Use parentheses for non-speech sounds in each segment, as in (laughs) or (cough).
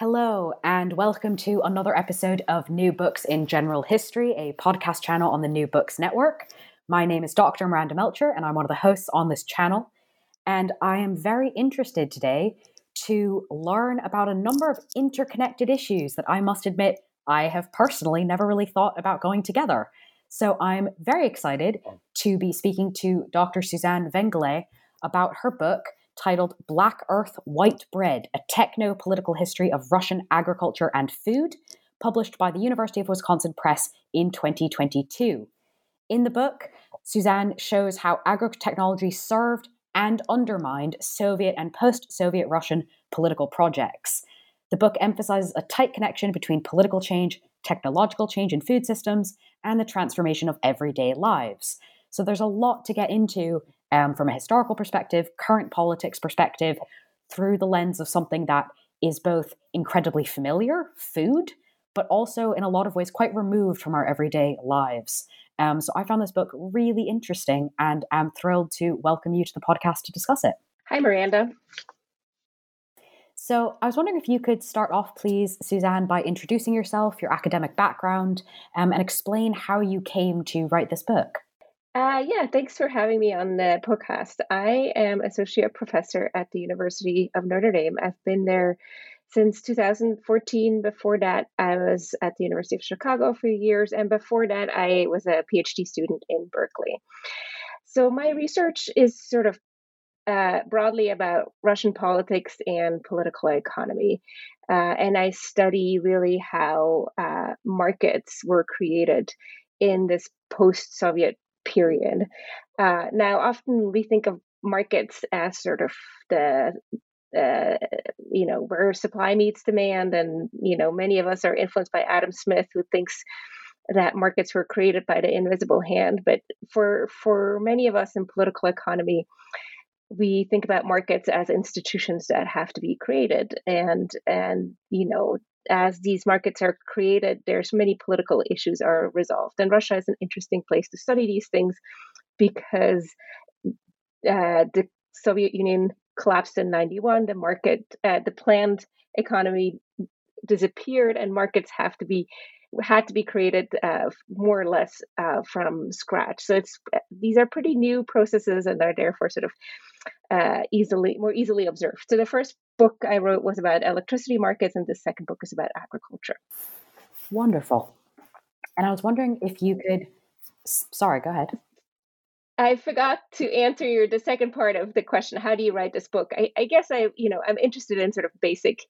Hello, and welcome to another episode of New Books in General History, a podcast channel on the New Books Network. My name is Dr. Miranda Melcher, and I'm one of the hosts on this channel. And I am very interested today to learn about a number of interconnected issues that I must admit I have personally never really thought about going together. So I'm very excited oh. to be speaking to Dr. Susanne Wengle about her book, titled Black Earth, White Bread A Techno Political History of Russian Agriculture and Food, published by the University of Wisconsin Press in 2022. In the book, Susanne shows how agrotechnology served and undermined Soviet and post Soviet Russian political projects. The book emphasizes a tight connection between political change, technological change in food systems, and the transformation of everyday lives. So there's a lot to get into um, from a historical perspective, current politics perspective, through the lens of something that is both incredibly familiar, food, but also in a lot of ways quite removed from our everyday lives. Um, so I found this book really interesting and I'm thrilled to welcome you to the podcast to discuss it. Hi, Miranda. So I was wondering if you could start off, please, Susanne, by introducing yourself, your academic background, um, and explain how you came to write this book. Uh, yeah, thanks for having me on the podcast. I am associate professor at the University of Notre Dame. I've been there since 2014. Before that, I was at the University of Chicago for years, and before that, I was a PhD student in Berkeley. So my research is sort of uh, broadly about Russian politics and political economy. Uh, and I study really how uh, markets were created in this post Soviet period. Uh, now, often we think of markets as sort of the uh, you know where supply meets demand and you know many of us are influenced by adam smith who thinks that markets were created by the invisible hand but for for many of us in political economy we think about markets as institutions that have to be created and and you know as these markets are created, there's many political issues are resolved. And Russia is an interesting place to study these things because uh, the Soviet Union collapsed in 91, the market, uh, the planned economy disappeared, and markets have to be had to be created uh, more or less uh, from scratch. So it's these are pretty new processes, and are therefore sort of uh, easily more easily observed. So the first book I wrote was about electricity markets, and the second book is about agriculture. Wonderful. And I was wondering if you could. Sorry, go ahead. I forgot to answer your the second part of the question. How do you write this book? I, I guess I, you know, I'm interested in sort of basic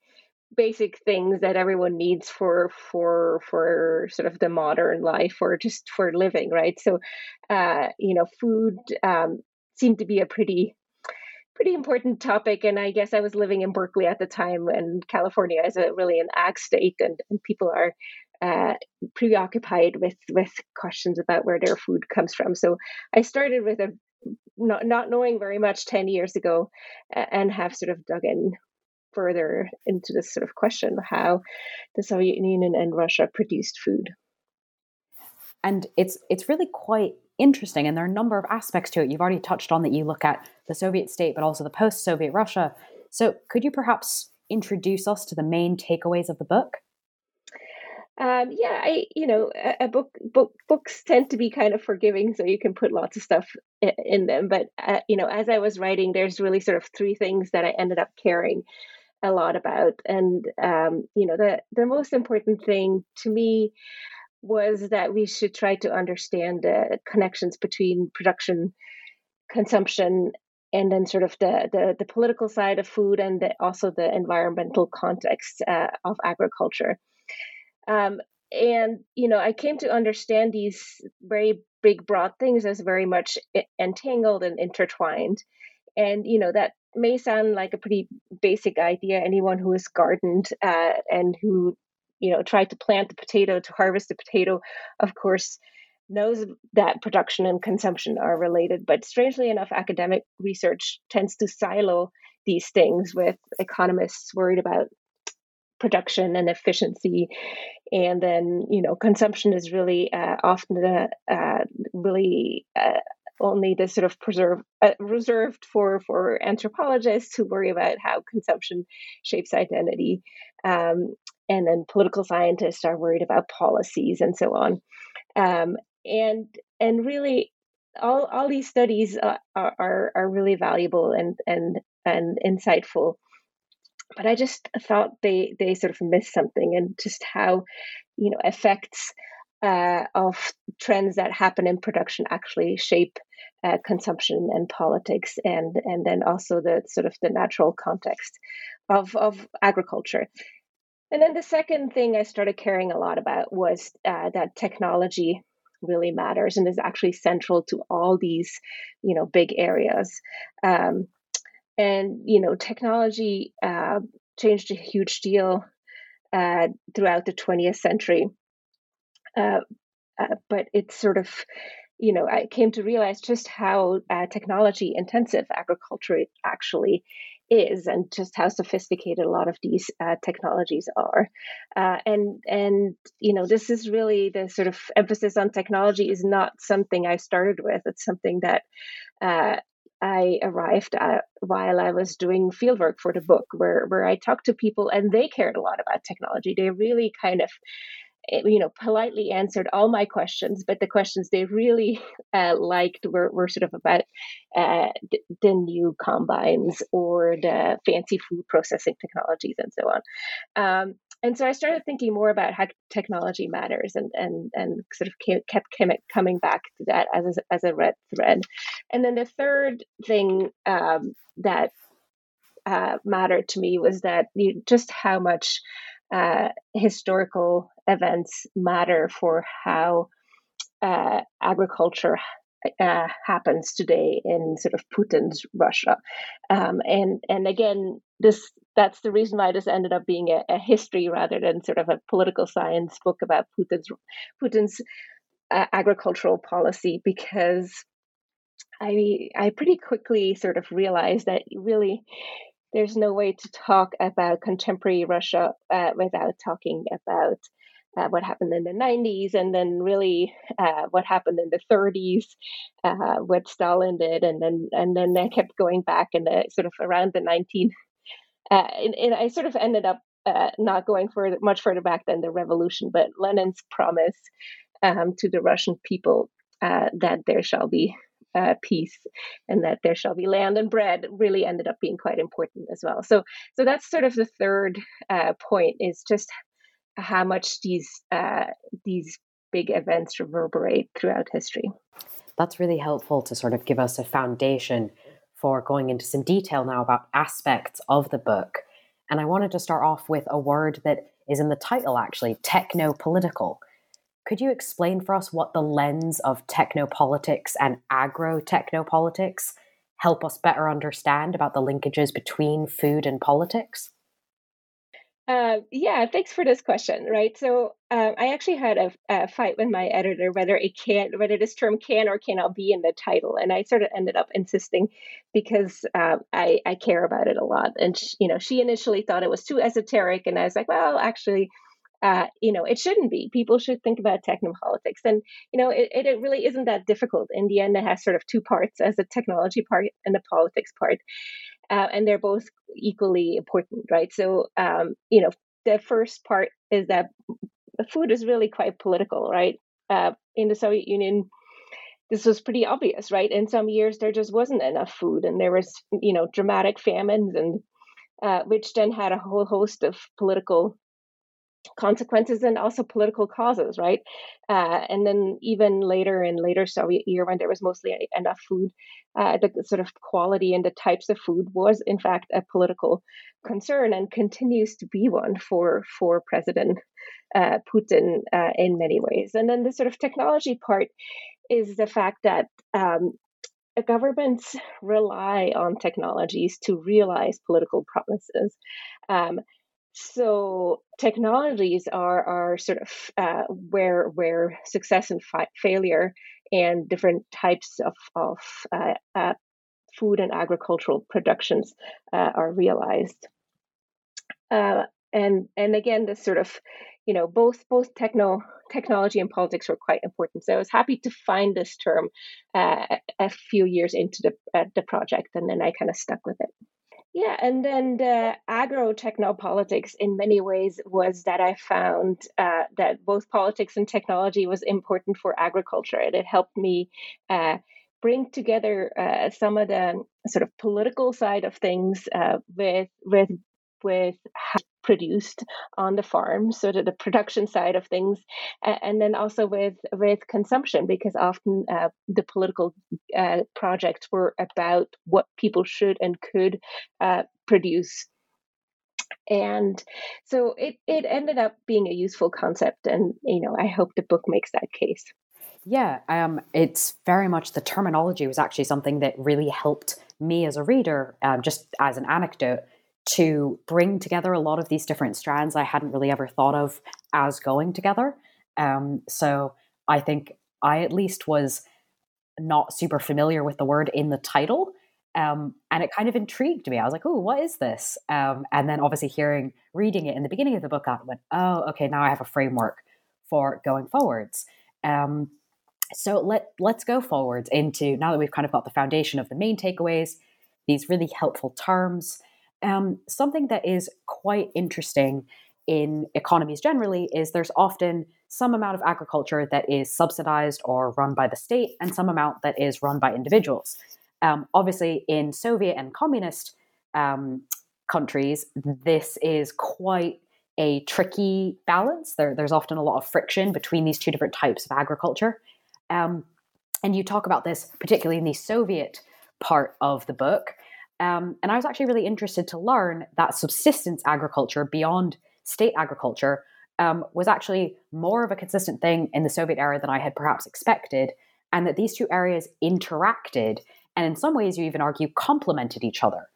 basic things that everyone needs for for for sort of the modern life or just for living right so uh you know food um seemed to be a pretty pretty important topic and i guess i was living in berkeley at the time and california is a really an ag state and, and people are uh, preoccupied with with questions about where their food comes from so i started with a not, not knowing very much 10 years ago and have sort of dug in further into this sort of question how the Soviet Union and Russia produced food. And it's it's really quite interesting, and there are a number of aspects to it. You've already touched on that you look at the Soviet state, but also the post-Soviet Russia. So, could you perhaps introduce us to the main takeaways of the book? Um, yeah, I you know a, a, book book books tend to be kind of forgiving, so you can put lots of stuff in, in them. But uh, you know, as I was writing, there's really sort of three things that I ended up caring a lot about. And um, you know, the the most important thing to me was that we should try to understand the connections between production, consumption, and then sort of the the, the political side of food and the, also the environmental context uh, of agriculture. Um, and you know, I came to understand these very big, broad things as very much entangled and intertwined and you know that may sound like a pretty basic idea. Anyone who has gardened uh, and who you know tried to plant the potato to harvest the potato, of course, knows that production and consumption are related. But strangely enough, academic research tends to silo these things with economists worried about production and efficiency and then you know consumption is really uh, often the, uh, really uh, only the sort of preserve uh, reserved for for anthropologists who worry about how consumption shapes identity um, and then political scientists are worried about policies and so on. Um, and and really all all these studies uh, are are really valuable and and and insightful. But I just thought they they sort of missed something and just how you know effects uh, of trends that happen in production actually shape uh, consumption and politics and and then also the sort of the natural context of of agriculture and then the second thing I started caring a lot about was uh, that technology really matters and is actually central to all these you know big areas. Um, and you know technology uh, changed a huge deal uh, throughout the 20th century. Uh, uh, but it's sort of you know i came to realize just how uh, technology intensive agriculture actually is and just how sophisticated a lot of these uh, technologies are uh, and and you know this is really the sort of emphasis on technology is not something i started with it's something that uh, I arrived at while I was doing fieldwork for the book, where where I talked to people and they cared a lot about technology. They really kind of you know politely answered all my questions but the questions they really (laughs) uh, liked were, were sort of about uh, the, the, new combines or the fancy food processing technologies and so on um, and so I started thinking more about how technology matters, and and and sort of kept coming back to that as a, as a red thread. And then the third thing um, that uh, mattered to me was that you, just how much uh, historical events matter for how uh, agriculture uh, happens today in sort of Putin's Russia. Um, and and again, this that's the reason why this ended up being a, a, history rather than sort of a political science book about Putin's Putin's uh, agricultural policy because I I pretty quickly sort of realized that really there's no way to talk about contemporary Russia uh, without talking about uh, what happened in the 90s and then really uh, what happened in the 30s uh, what stalin did and then and then i kept going back the sort of around the 19 uh, and, and, I sort of ended up uh, not going further, much further back than the revolution, but Lenin's promise um, to the Russian people that there shall be uh, peace and that there shall be land and bread really ended up being quite important as well. So, so that's sort of the third uh, point is just how much these uh, these big events reverberate throughout history. That's really helpful to sort of give us a foundation for going into some detail now about aspects of the book. And I wanted to start off with a word that is in the title, actually techno political. Could you explain for us what the lens of technopolitics and agro technopolitics help us better understand about the linkages between food and politics? Uh, yeah, thanks for this question. Right, so um, I actually had a, a, fight with my editor whether it can, whether this term can or cannot be in the title, and I sort of ended up insisting because um, I I care about it a lot, and you know she initially thought it was too esoteric, and I was like, well, actually. Uh, you know, it shouldn't be. People should think about technopolitics, and you know, it, it really isn't that difficult. In the end, it has sort of two parts: as a technology part and the politics part uh, and they're both equally important, right? So, um, you know, the first part is that food is really quite political, right? Uh, in the Soviet Union, this was pretty obvious, right? In some years, there just wasn't enough food, and there was, you know, dramatic famines, and uh, which then had a whole host of political consequences and also political causes, right? Uh, and then even later in later Soviet year, when there was mostly enough food, uh, the sort of quality and the types of food was in fact a political concern and continues to be one for for President uh, Putin uh, in many ways. And then the sort of technology part is the fact that um, governments rely on technologies to realize political promises. Um, so technologies are are sort of uh, where where success and fi- failure and different types of of uh, uh, food and agricultural productions uh, are realized. Uh, and and again, this sort of you know both both techno technology and politics were quite important. So I was happy to find this term uh, a few years into the the project, and then I kind of stuck with it. Yeah, and then the agro technopolitics in many ways was that I found uh, that both politics and technology was important for agriculture, and it helped me uh, bring together uh, some of the sort of political side of things uh, with with with produced on the farm so that the production side of things and then also with with consumption because often uh, the political uh, projects were about what people should and could uh, produce. And so it, it ended up being a useful concept and you know i hope the book makes that case. Yeah um, it's very much the terminology was actually something that really helped me as a reader um, just as an anecdote to bring together a lot of these different strands I hadn't really ever thought of as going together. Um, so I think I at least was not super familiar with the word in the title. Um, and it kind of intrigued me. I was like, "Oh, what is this?" Um, and then, obviously, hearing, reading it in the beginning of the book, I went, "Oh, okay, now I have a framework for going forwards." Um, so let let's go forwards into now that we've kind of got the foundation of the main takeaways, these really helpful terms. Um, something that is quite interesting in economies generally is there's often some amount of agriculture that is subsidized or run by the state and some amount that is run by individuals. Um, obviously, in Soviet and communist um, countries, this is quite a tricky balance. There, there's often a lot of friction between these two different types of agriculture. Um, and you talk about this particularly in the Soviet part of the book. Um, and I was actually really interested to learn that subsistence agriculture beyond state agriculture um, was actually more of a consistent thing in the Soviet era than I had perhaps expected, and that these two areas interacted and, in some ways, you even argue complemented each other.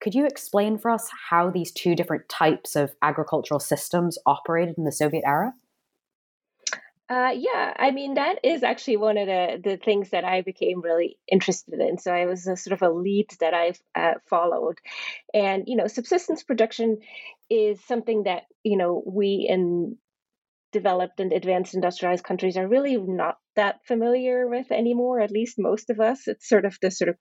Could you explain for us how these two different types of agricultural systems operated in the Soviet era? Uh, yeah, I mean that is actually one of the the things that I became really interested in. So I was a sort of a lead that I've uh, followed, and you know, subsistence production is something that you know we in developed and advanced industrialized countries are really not that familiar with anymore at least most of us. It's sort of the sort of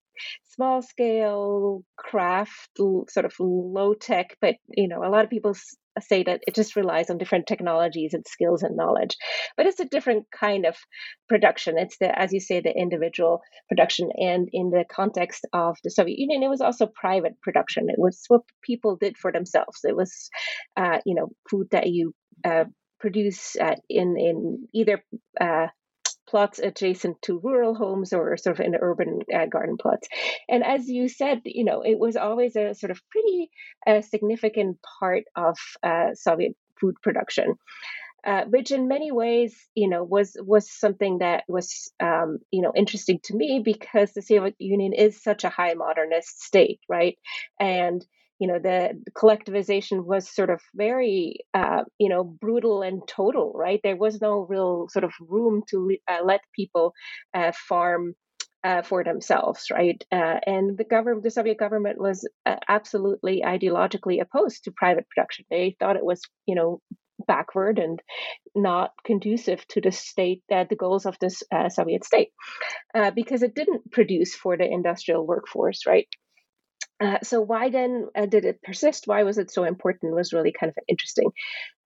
small scale craft sort of low tech but you know a lot of people say that it just relies on different technologies and skills and knowledge. But it's a different kind of production. It's the as you say the individual production. And in the context of the soviet union it was also private production. It was what people did for themselves. It was uh, you know food that you uh, produce uh, in in either uh, plots adjacent to rural homes or sort of in urban uh, garden plots. And as you said, you know, it was always a sort of pretty uh, significant part of uh, Soviet food production. Uh, which in many ways, you know, was was something that was, um, you know, interesting to me because the Soviet Union is such a high modernist state, right? And you know the, collectivization was sort of very uh, you know brutal and total right? There was no real sort of room to uh, let people uh, farm uh, for themselves right? Uh, and the government the soviet government was uh, absolutely ideologically opposed to private production. They thought it was you know backward and not conducive to the state uh, the goals of this uh, soviet state uh, because it didn't produce for the industrial workforce right uh, so why then uh, did it persist? Why was it so important? Was really kind of an interesting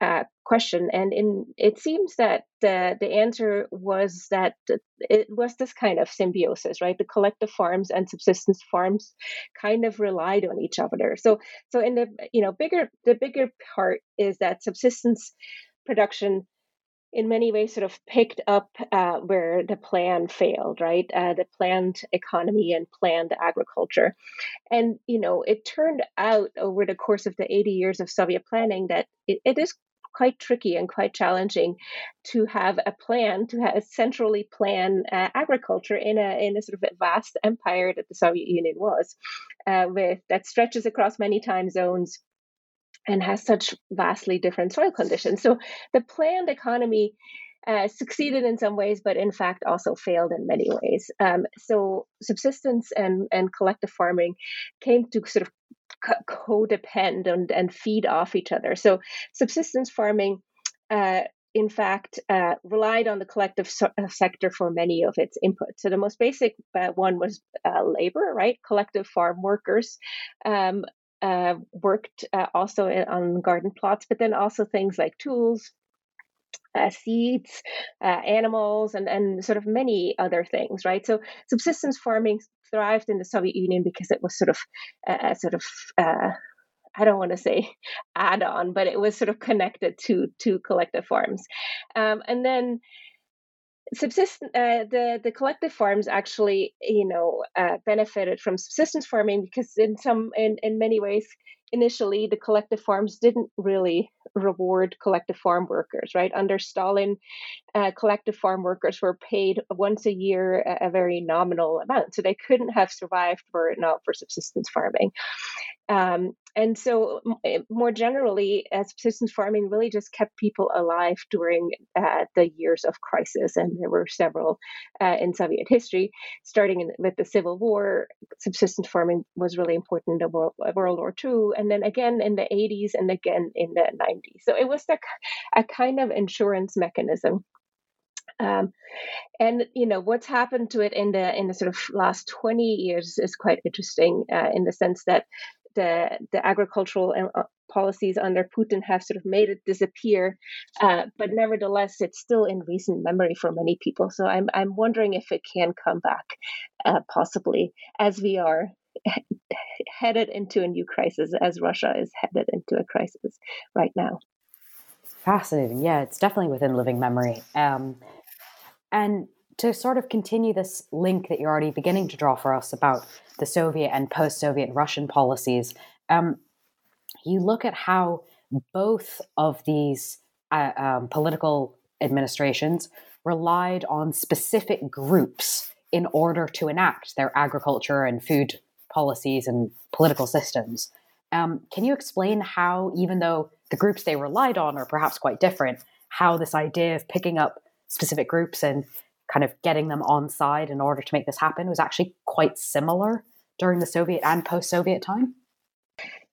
uh, question, and in it seems that the the answer was that it was this kind of symbiosis, right? The collective farms and subsistence farms kind of relied on each other. So so in the you know bigger the bigger part is that subsistence production in many ways sort of picked up uh, where the plan failed, right? Uh, the planned economy and planned agriculture. And, you know, it turned out over the course of the 80 years of Soviet planning that it, it is quite tricky and quite challenging to have a plan to have a centrally plan uh, agriculture in a in a sort of a vast empire that the Soviet Union was, uh, with that stretches across many time zones and has such vastly different soil conditions. So the planned economy uh, succeeded in some ways, but in fact also failed in many ways. Um, so subsistence and, and collective farming came to sort of co- codepend and, and feed off each other. So subsistence farming. Uh, in fact, uh, relied on the collective so- uh, sector for many of its inputs. So the most basic uh, one was uh, labor, right? Collective farm workers um, uh, worked uh, also in, on garden plots, but then also things like tools, uh, seeds, uh, animals, and, and sort of many other things, right? So subsistence farming thrived in the Soviet Union because it was sort of a sort of uh, I don't want to say add-on, but it was sort of connected to to collective farms, um, and then subsistence uh, the the collective farms actually you know uh, benefited from subsistence farming because in some in in many ways initially the collective farms didn't really reward collective farm workers right? Under stalin uh, collective farm workers were paid once a year a, a, very nominal amount so they couldn't have survived were it not for subsistence farming um, and so, eh, more generally, uh, subsistence farming really just kept people alive during uh, the years of crisis. And there were several uh, in Soviet history, starting in, with the Civil War. Subsistence farming was really important in World, World War II, and then again in the 80s and again in the 90s. So it was the, a kind of insurance mechanism um, and you know what's happened to it in the in the sort of last 20 years is quite interesting uh, in the sense that the the agricultural uh, policies under Putin have sort of made it disappear, uh, but nevertheless, it's still in recent memory for many people. So I'm I'm wondering if it can come back, uh, possibly as we are (laughs) headed into a new crisis, as Russia is headed into a crisis right now. Fascinating. Yeah, it's definitely within living memory. Um, and to sort of continue this link that you're already beginning to draw for us about the Soviet and post Soviet Russian policies, um, you look at how both of these uh, um, political administrations relied on specific groups in order to enact their agriculture and food policies and political systems. Um, can you explain how, even though the groups they relied on are perhaps quite different, how this idea of picking up specific groups and kind of getting them on side in order to make this happen was actually quite similar during the Soviet and post-Soviet time?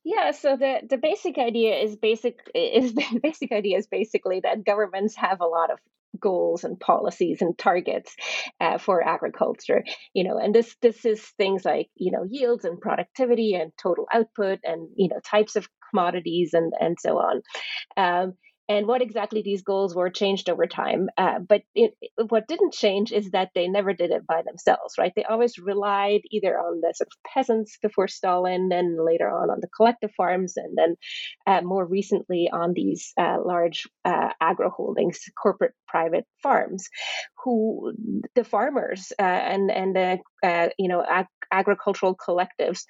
Yeah, so the, the basic idea is basic is (laughs) the basic idea is basically that governments have a lot of goals and policies and targets uh, for agriculture you know and this this is things like you know yields and productivity and total output and you know types of commodities and and so on um, and what exactly these goals were changed over time. Uh, but it, what didn't change is that they never did it by themselves, right? They always relied either on the sort of peasants before Stalin, and later on on the collective farms, and then uh, more recently on these uh, large uh, agro holdings, corporate private farms, who the farmers uh, and and the uh, you know ag- agricultural collectives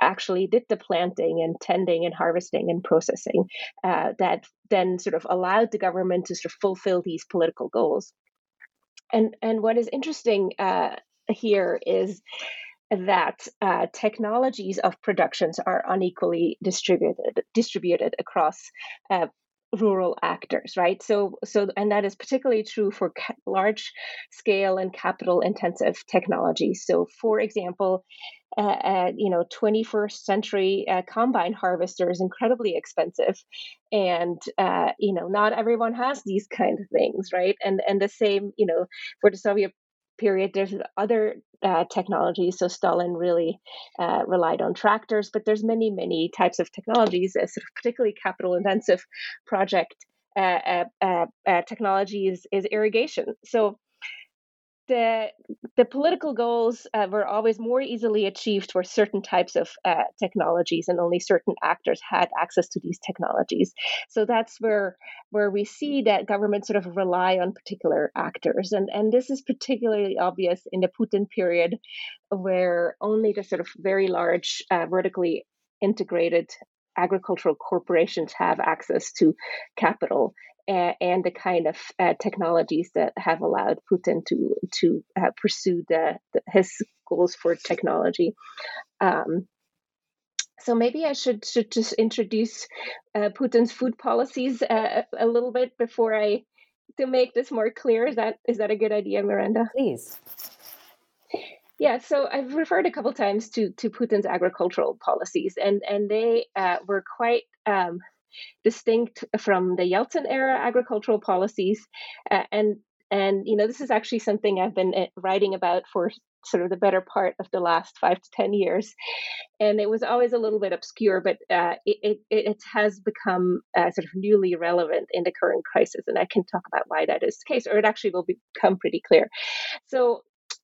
actually did the planting and tending and harvesting and processing uh, that then sort of allowed the government to sort of fulfill these political goals. And and what is interesting uh, here is that uh, technologies of productions are unequally distributed distributed across uh, rural actors right? So so and that is particularly true for ca- large scale and capital intensive technologies so for example uh, uh, you know 21st century uh, combine harvester is incredibly expensive and uh, you know not everyone has these kind of things right? And and the same you know for the soviet period there's other uh, technologies so stalin really uh, relied on tractors but there's many many types of technologies a sort of particularly capital intensive project uh, uh, technology is, is irrigation. So the the political goals uh, were always more easily achieved for certain types of uh, technologies, and only certain actors had access to these technologies. So that's where where we see that governments sort of rely on particular actors, and and this is particularly obvious in the Putin period, where only the sort of very large uh, vertically integrated agricultural corporations have access to capital and, and the kind of uh, technologies that have allowed Putin to to uh, pursue the, the, his goals for technology. Um, so maybe I should should just introduce uh, Putin's food policies uh, a little bit before I to make this more clear. Is that is that a good idea, Miranda? Please. Yeah, so I've referred a couple times to to Putin's agricultural policies, and and they uh, were quite um, distinct from the Yeltsin era agricultural policies, uh, and and you know this is actually something I've been uh, writing about for sort of the better part of the last five to ten years, and it was always a little bit obscure, but uh, it, it, it has become uh, sort of newly relevant in the current crisis, and I can talk about why that is the case, or it actually will become pretty clear. So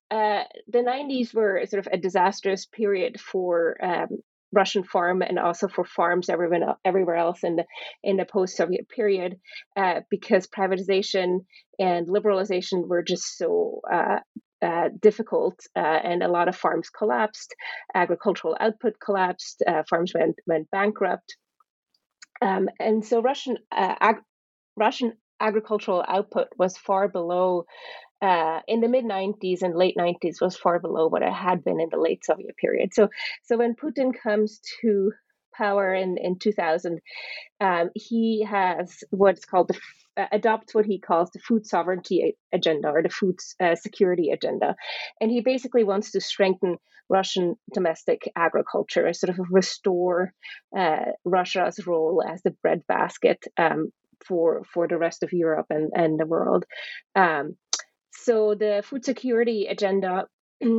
uh, the 90s were sort of a disastrous period for um, Russian farm and also for farms everywhere, everywhere else in the in the post-Soviet period, uh, because privatization and liberalization were just so uh, uh, difficult, uh, and a lot of farms collapsed, agricultural output collapsed, uh, farms went went bankrupt, um, and so Russian ag- Russian agricultural output was far below uh, in the mid 90s and late 90s was far below what it had been in the late Soviet period. So, so when Putin comes to power in, in 2000, um, he has what's called the uh, adopts what he calls the food sovereignty agenda or the food uh, security agenda, and he basically wants to strengthen Russian domestic agriculture, sort of restore uh, Russia's role as the breadbasket um, for for the rest of Europe and and the world. Um, so the food security agenda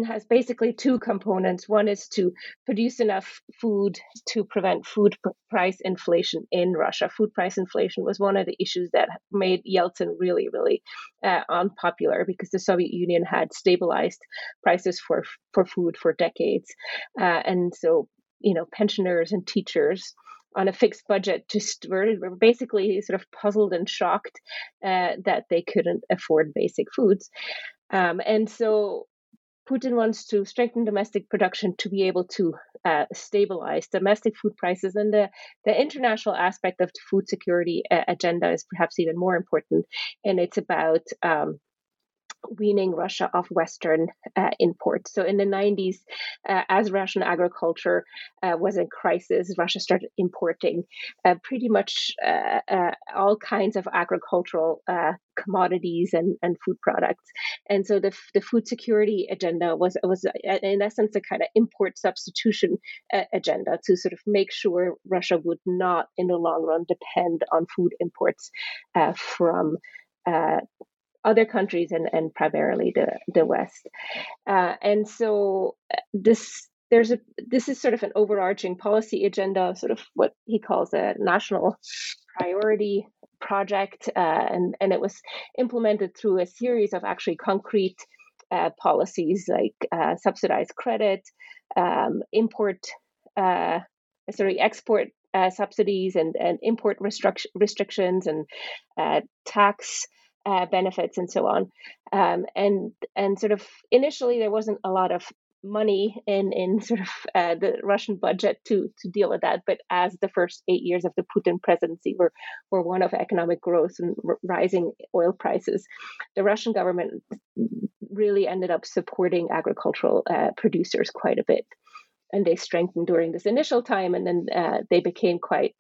has basically two components. One is to produce enough food to prevent food price inflation in Russia. Food price inflation was one of the issues that made Yeltsin really, really uh, unpopular because the Soviet Union had stabilized prices for for food for decades, uh, and so you know pensioners and teachers on a fixed budget just were, were basically sort of puzzled and shocked uh, that they couldn't afford basic foods. Um, and so Putin wants to strengthen domestic production to be able to uh, stabilize domestic food prices. And the, the international aspect of the food security uh, agenda is perhaps even more important. And it's about um, weaning Russia off Western uh, imports. So in the 90s, uh, as Russian agriculture uh, was in crisis, Russia started importing uh, pretty much uh, uh, all kinds of agricultural commodities and, and food products. And so the, the food security agenda was, was in essence a kind of import substitution agenda to sort of make sure Russia would not, in the long run, depend on food imports from uh, other countries and, and primarily the, the West. Uh, and so uh, this there's a this is sort of an overarching policy agenda, sort of what he calls a national priority project, uh, and and it was implemented through a series of actually concrete uh, policies like uh, subsidized credit, um, import, uh, sorry, export uh, subsidies and, and import restric- restrictions and tax uh, benefits and so on. Um, and and sort of initially there wasn't a lot of money in in (laughs) sort of uh, the Russian budget to to deal with that. But as the first eight years of the Putin presidency were were one of economic growth and r- rising oil prices, the Russian government really ended up supporting agricultural uh, producers quite a bit. And they strengthened during this initial time, and then uh, they became quite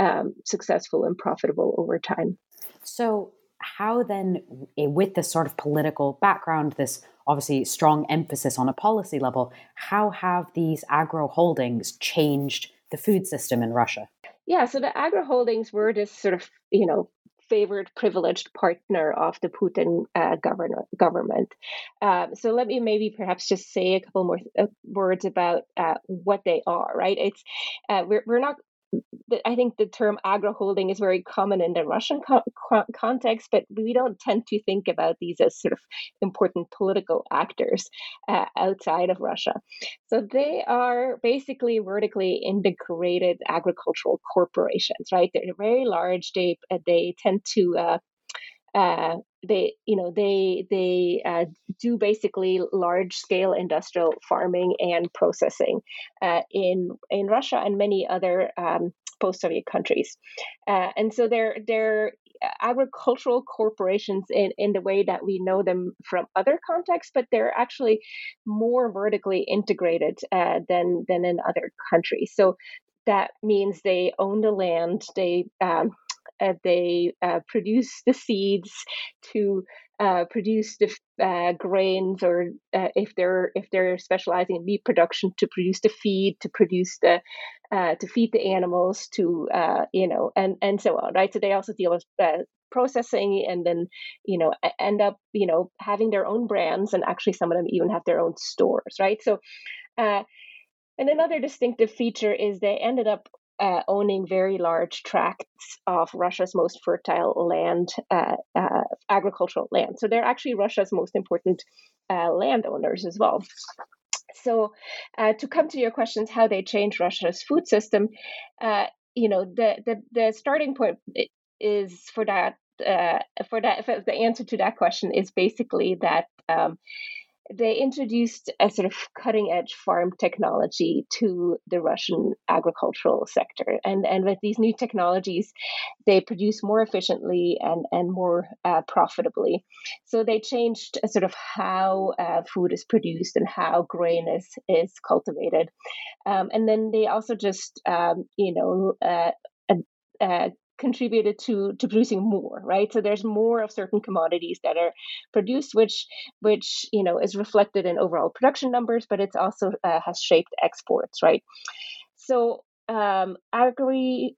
um, successful and profitable over time. So, how then, eh, with this sort of political background, this obviously strong emphasis on a policy level, how have these agro holdings changed the food system in Russia? Yeah, so the agro holdings were this sort of, you know, favored privileged partner of the Putin uh, governor, government. Um, so let me maybe perhaps just say a couple more uh, words about uh, what they are. Right? It's uh, we're we're not I think the term agro holding is very common in the Russian co- co- context, but we don't tend to think about these as sort of important political actors uh, outside of Russia. So they are basically vertically integrated agricultural corporations, right? They're very large. They they tend to uh, uh, they you know they they uh, do basically large scale industrial farming and processing uh, in in Russia and many other um, post-Soviet countries, uh, and so they're they're agricultural corporations in, in the way that we know them from other contexts, but they're actually more vertically integrated uh, than than in other countries. So that means they own the land, they um, uh, they uh, produce the seeds to uh, produce the uh, grains, or uh, if they're if they're specializing in meat production, to produce the feed, to produce the uh, to feed the animals, to you know, and and so on, right? So they also deal with processing and then you know end up you know having their own brands and actually some of them even have their own stores right so uh, and another distinctive feature is they ended up uh, owning very large tracts of Russia's most fertile land, uh, uh, agricultural land. So they're actually Russia's most important uh, landowners as well. So, uh, to come to your questions, how they change Russia's food system, uh, you know, the, the the starting point is for that for that for the answer to that question is basically that. Um, they introduced a sort of cutting edge farm technology to the Russian agricultural sector. And, and with these new technologies, they produce more efficiently and, and more uh, profitably. So they changed uh, sort of how uh, food is produced and how grain is, is cultivated. Um, and then they also just, um, you know, uh, uh, contributed to to producing more right so there's more of certain commodities that are produced which which you know is reflected in overall production numbers but it's also uh, has shaped exports right so um, agri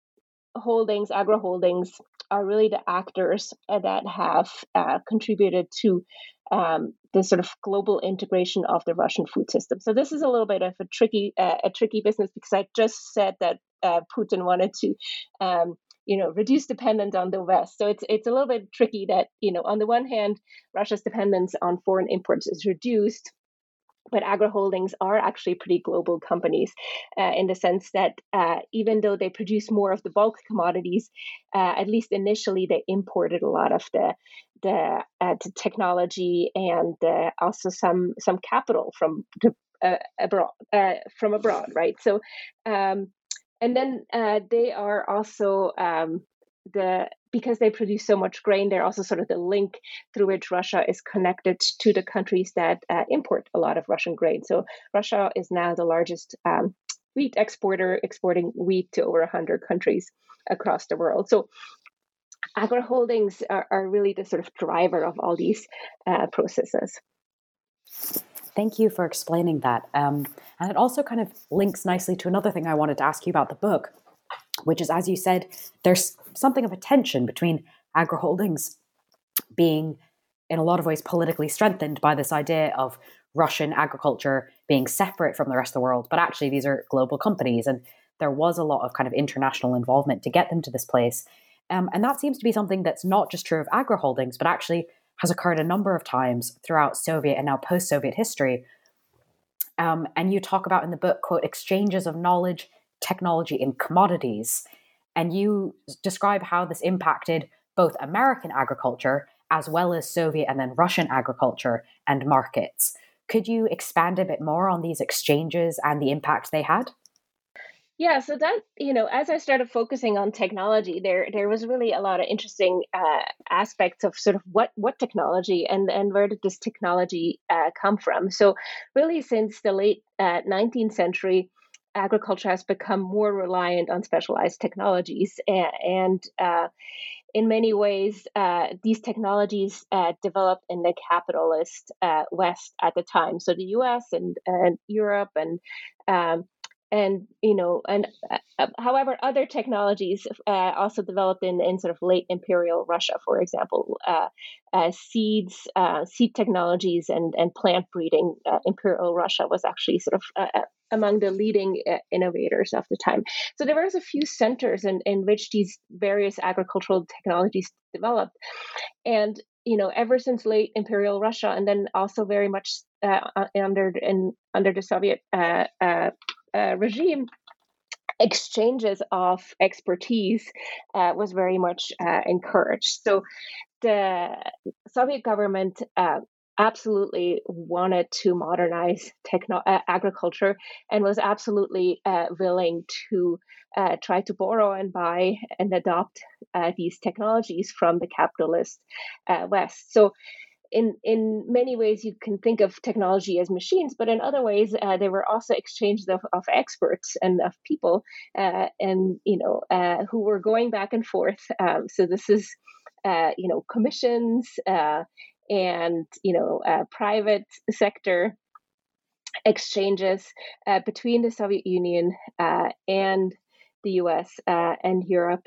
holdings agro holdings are really the actors uh, that have uh, contributed to um, the sort of global integration of the Russian food system. So this is a little bit of a tricky uh, a tricky business because I just said that uh, Putin wanted to um, you know reduce dependence on the west so it's it's a little bit tricky that you know on the one hand russia's dependence on foreign imports is reduced but agro holdings are actually pretty global companies uh, in the sense that uh, even though they produce more of the bulk commodities, uh, at least initially they imported a lot of the the, uh, the technology and also some some capital from uh, abroad uh, from abroad, right? So um, and then uh, they are also um, the because they produce so much grain they're also sort of the link through which russia is connected to the countries that uh, import a lot of russian grain. So russia is now the largest um, wheat exporter exporting wheat to over 100 countries across the world. So agro holdings are, are really the sort of driver of all these uh, processes Thank you for explaining that. Um, and it also kind of links nicely to another thing I wanted to ask you about the book, which is, as you said, there's something of a tension between agri holdings being, in a lot of ways, politically strengthened by this idea of Russian agriculture being separate from the rest of the world. But actually, these are global companies, and there was a lot of kind of international involvement to get them to this place. Um, and that seems to be something that's not just true of agri holdings, but actually has occurred a number of times throughout Soviet and now post Soviet history. Um, and you talk about in the book, quote, exchanges of knowledge, technology, and commodities. And you describe how this impacted both American agriculture as well as Soviet and then Russian agriculture and markets. Could you expand a bit more on these exchanges and the impact they had? Yeah, so that you know, as I started focusing on technology, there there was really a lot of interesting uh, aspects of sort of what what technology and and where did this technology uh, come from. So really, since the late uh, 19th century, agriculture has become more reliant on specialized technologies, and, and uh, in many ways, uh, these technologies uh, developed in the capitalist West at the time. So the U.S. and, and Europe and um, and you know and uh, uh, however other technologies uh, also developed in, in sort of late imperial russia for example uh, uh seeds uh, seed technologies and and plant breeding imperial russia was actually sort of among the leading innovators of the time. So there was a few centers in, in which these various agricultural technologies developed. And you know ever since late imperial russia and then also very much under in under the soviet uh, regime, exchanges of expertise uh, was very much uh, encouraged. So the Soviet government uh, absolutely wanted to modernize techno- uh, agriculture and was absolutely uh, willing to try to borrow and buy and adopt these technologies from the capitalist West. So, in in many ways, you can think of technology as machines, but in other ways, uh, there were also exchanges of, of experts and of people, and you know, who were going back and forth. Um, so this is. you know, commissions, and you know uh, private sector exchanges uh, between the Soviet Union uh, and the U.S. Uh, and Europe.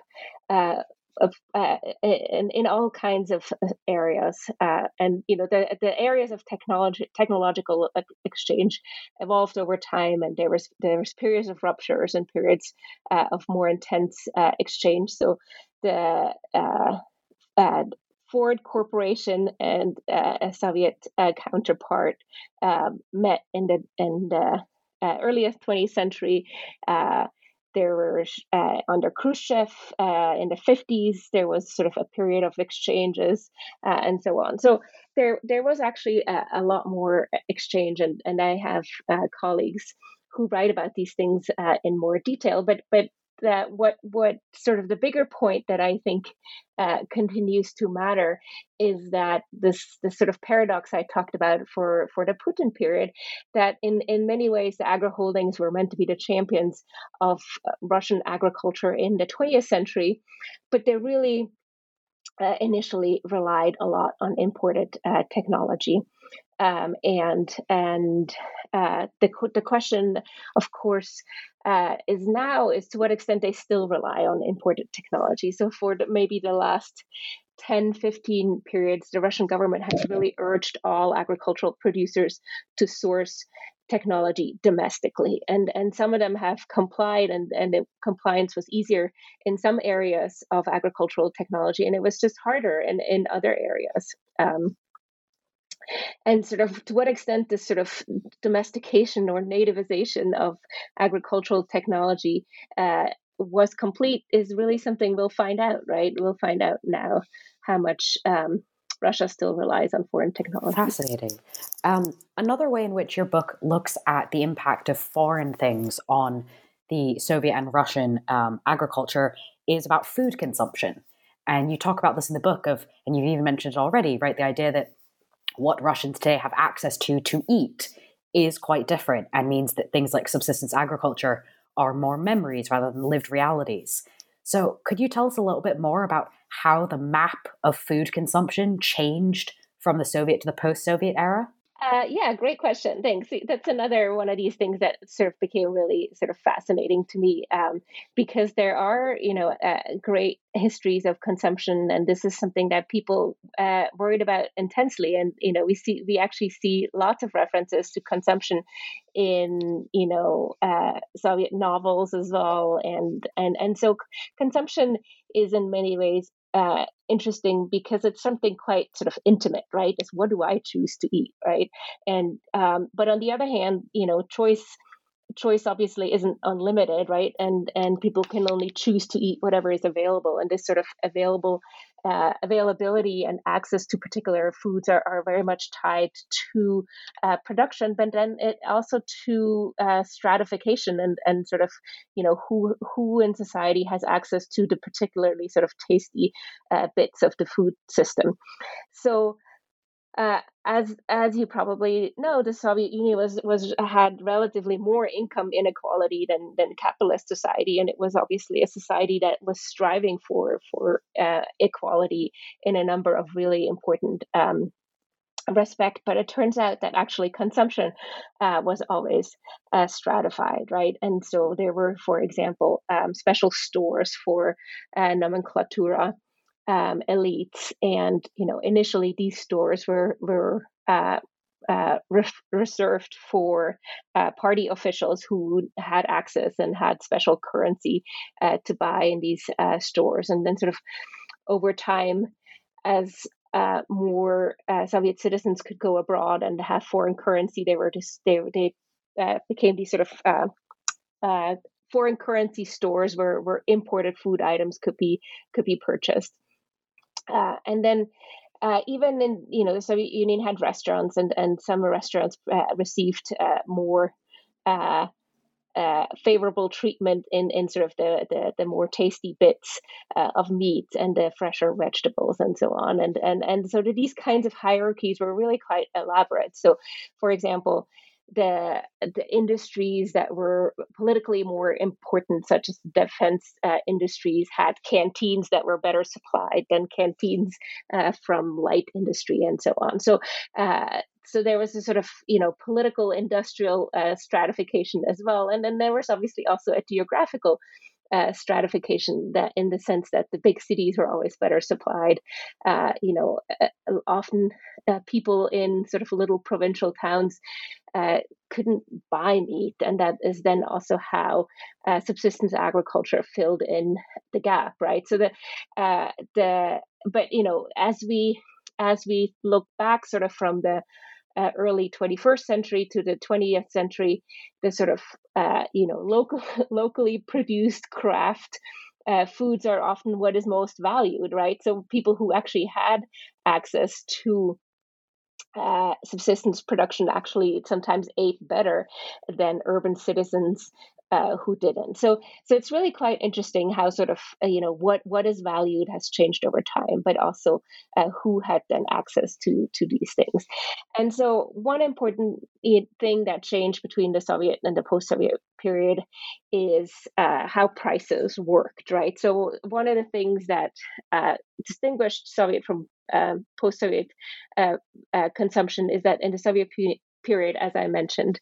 Uh, of, uh, in, in all kinds of areas, and you know the the areas of technology technological exchange evolved over time, and there was there was periods of ruptures and periods of more intense exchange. So the Ford Corporation and uh, a Soviet uh, counterpart um, met in the in the uh, earliest 20th century. Uh, there were uh, under Khrushchev uh, in the 50s. There was sort of a period of exchanges and so on. So there there was actually a, a lot more exchange, and and I have colleagues who write about these things in more detail. But but that what what sort of the bigger point that I think uh, continues to matter is that this this sort of paradox I talked about for for the Putin period that in in many ways the agro holdings were meant to be the champions of uh, Russian agriculture in the 20th century, but they really uh, initially relied a lot on imported uh, technology. Um, and and uh, the the question, of course, uh, is now is to what extent they still rely on imported technology. So for the, maybe the last 10, 15 periods, the Russian government has really urged all agricultural producers to source technology domestically and and some of them have complied and and the compliance was easier in some areas of agricultural technology and it was just harder in in other areas um, and sort of to what extent this sort of domestication or nativization of agricultural technology uh, was complete is really something we'll find out, right? We'll find out now how much um, Russia still relies on foreign technology. Fascinating. Um, another way in which your book looks at the impact of foreign things on the Soviet and Russian um, agriculture is about food consumption. And you talk about this in the book of, and you've even mentioned it already, right? The idea that what Russians today have access to to eat is quite different and means that things like subsistence agriculture are more memories rather than lived realities. So, could you tell us a little bit more about how the map of food consumption changed from the Soviet to the post Soviet era? Uh, yeah, great question. Thanks. That's another one of these things that sort of became really sort of fascinating to me um, because there are, you know, uh, great histories of consumption, and this is something that people uh, worried about intensely. And you know, we see we actually see lots of references to consumption in you know uh, Soviet novels as well, and and and so consumption is in many ways uh, interesting because it's something quite sort of intimate, right? It's what do I choose to eat, right? And um, but on the other hand, you know, choice choice obviously isn't unlimited right? And and people can only choose to eat whatever is available. And this sort of available uh, availability and access to particular foods are, are very much tied to uh, production but then it also to uh, stratification and and sort of you know who who in society has access to the particularly sort of tasty uh, bits of the food system. So uh, as as you probably know, the Soviet Union was was had relatively more income inequality than than capitalist society, and it was obviously a society that was striving for for uh, equality in a number of really important. Um, respect but it turns out that actually consumption uh, was always uh, stratified right and so there were for example um, special stores for uh, nomenklatura um, elites. And you know, initially these stores were were uh, uh, re- reserved for uh, party officials who had access and had special currency uh, to buy in these uh, stores. And then, sort of over time, as uh, more Soviet citizens could go abroad and have foreign currency, they were just they they became these sort of foreign currency stores where, where imported food items could be could be purchased. Uh, and then uh, even in you know the Soviet Union had restaurants, and and some restaurants uh, received uh, more. Uh, uh, favorable treatment in, in sort of the, the, the more tasty bits of meat and the fresher vegetables and so on. And, and, and so these kinds of hierarchies were really quite elaborate. So, for example, the the industries that were politically more important, such as defense uh, industries, had canteens that were better supplied than canteens uh, from light industry and so on. So. Uh, so there was a sort of you know political industrial uh, stratification as well and then there was obviously also a geographical uh, stratification that in the sense that the big cities were always better supplied. Uh, you know, uh, often uh, people in sort of little provincial towns uh, couldn't buy meat, and that is then also how uh, subsistence agriculture filled in the gap, right? So the the but you know as we as we look back sort of from the uh, early 21st century to the 20th century, the sort of uh, you know local (laughs) locally produced craft uh, foods are often what is most valued, right? So people who actually had access to uh, subsistence production actually sometimes ate better than urban citizens uh, who didn't. So so it's really quite interesting how sort of uh, you know what what is valued has changed over time, but also uh, who had then access to to these things. And so one important thing that changed between the Soviet and the post-Soviet period is uh, how prices worked, right? So one of the things that uh, distinguished Soviet from post-Soviet consumption is that in the Soviet period, as I mentioned,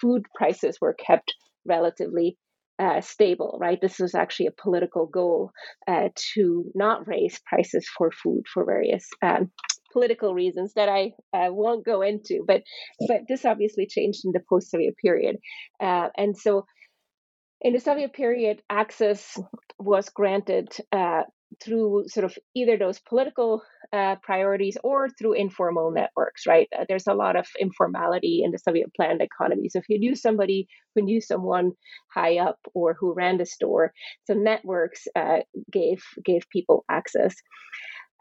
food prices were kept relatively uh, stable, right? This was actually a political goal uh, to not raise prices for food for various um, political reasons that I uh, won't go into. But but this obviously changed in the post-Soviet period, uh, and so in the Soviet period, access was granted uh, through sort of either those political uh, priorities or through informal networks, right? Uh, there's a lot of informality in the Soviet planned economy. So if you knew somebody who knew someone high up or who ran the store, so networks uh, gave gave people access.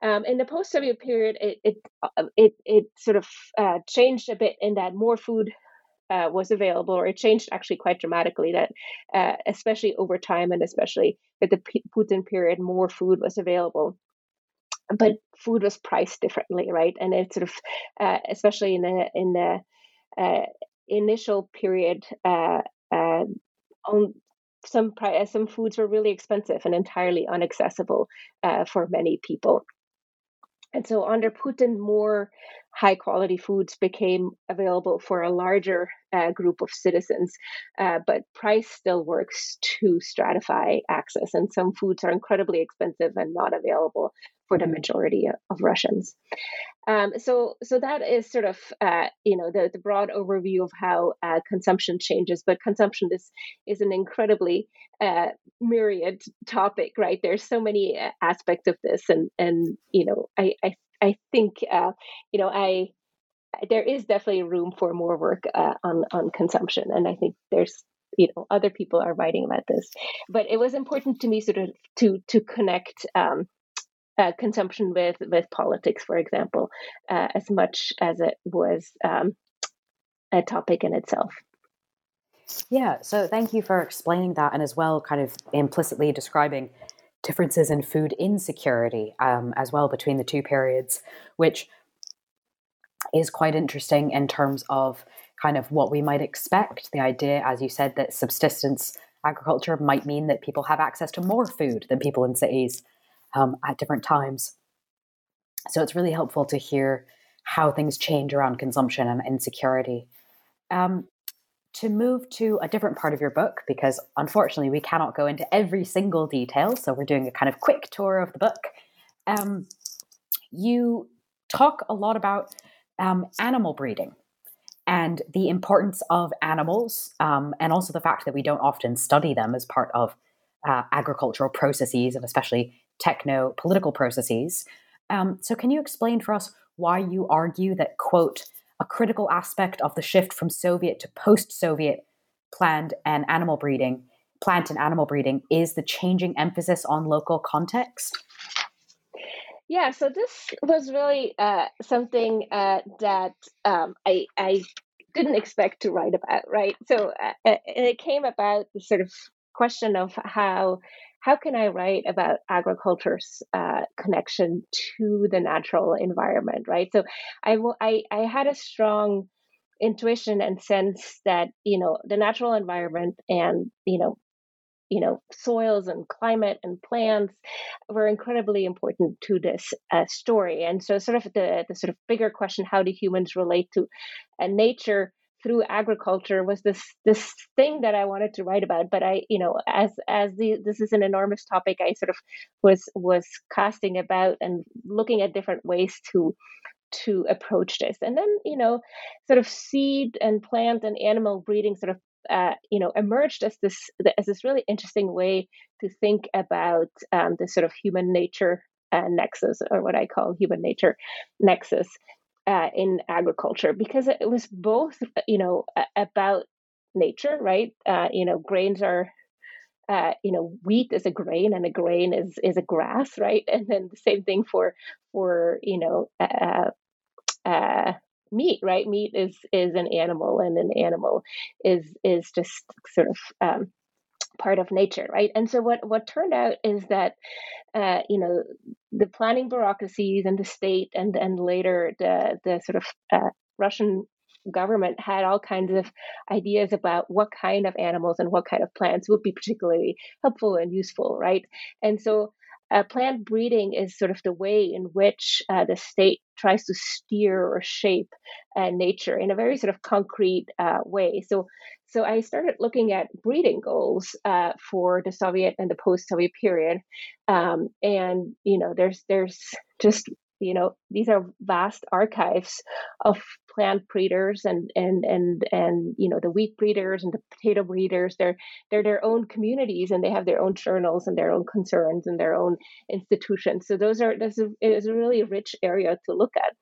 Um, in the post-Soviet period, it it uh, it, it sort of uh, changed a bit in that more food uh, was available, or it changed actually quite dramatically. That uh, especially over time, and especially with the P- Putin period, more food was available, but food was priced differently, right? And it sort of, uh, especially in the in the uh, initial period, uh, uh, on some pri- some foods were really expensive and entirely inaccessible for many people. And so under Putin, more high quality foods became available for a larger uh, group of citizens, uh, but price still works to stratify access. And some foods are incredibly expensive and not available for the majority of Russians. Um, so, so that is sort of uh, you know the, the broad overview of how uh, consumption changes. But consumption is is an incredibly uh, myriad topic, right? There's so many uh, aspects of this, and and you know I I, I think uh, you know I there is definitely room for more work uh, on on consumption, and I think there's you know other people are writing about this but it was important to me sort of to to connect um, uh, consumption with with politics, for example, uh, as much as it was um, a topic in itself. Yeah, so thank you for explaining that, and as well, kind of implicitly describing differences in food insecurity um, as well between the two periods, which is quite interesting in terms of kind of what we might expect. The idea, as you said, that subsistence agriculture might mean that people have access to more food than people in cities um, at different times. So it's really helpful to hear how things change around consumption and insecurity. Um, to move to a different part of your book, because unfortunately we cannot go into every single detail, so we're doing a kind of quick tour of the book. Um, you talk a lot about um, animal breeding and the importance of animals, um, and also the fact that we don't often study them as part of uh, agricultural processes, and especially techno political processes. Um, so, can you explain for us why you argue that, quote, a critical aspect of the shift from Soviet to post Soviet planned and animal breeding, plant and animal breeding, is the changing emphasis on local context? Yeah, so this was really uh, something uh, that um, I I didn't expect to write about, right? So uh, uh it came about the sort of question of how how can I write about agriculture's uh, connection to the natural environment, right? So I, I, I had a strong intuition and sense that you know the natural environment and you know you know soils and climate and plants were incredibly important to this uh, story and so sort of the the sort of bigger question how do humans relate to uh, nature through agriculture was this this thing that I wanted to write about. But I, you know, as as the this is an enormous topic, I sort of was was casting about and looking at different ways to to approach this. And then, you know, sort of seed and plant and animal breeding sort of uh, you know emerged as this as this really interesting way to think about um, the sort of human nature uh, nexus, or what I call human nature nexus uh, in agriculture because it was both, you know, about nature, right? Uh, you know, grains are, uh, you know, wheat is a grain and a grain is is a grass, right? (laughs) And then the same thing for for you know, uh, uh, meat, right? Meat is is an animal, and an animal is is just sort of um, part of nature, right? And so what what turned out is that uh, you know the planning bureaucracies and the state and and later the the sort of uh, Russian government had all kinds of ideas about what kind of animals and what kind of plants would be particularly helpful and useful, right? And so uh, plant breeding is sort of the way in which uh, the state tries to steer or shape uh, nature in a very sort of concrete uh, way. So, so I started looking at breeding goals uh, for the Soviet and the post-Soviet period, um, and you know, there's there's just you know these are vast archives of plant breeders and and and and you know the wheat breeders and the potato breeders. They're they're their own communities and they have their own journals and their own concerns and their own institutions. So those are this is a really rich area to look at.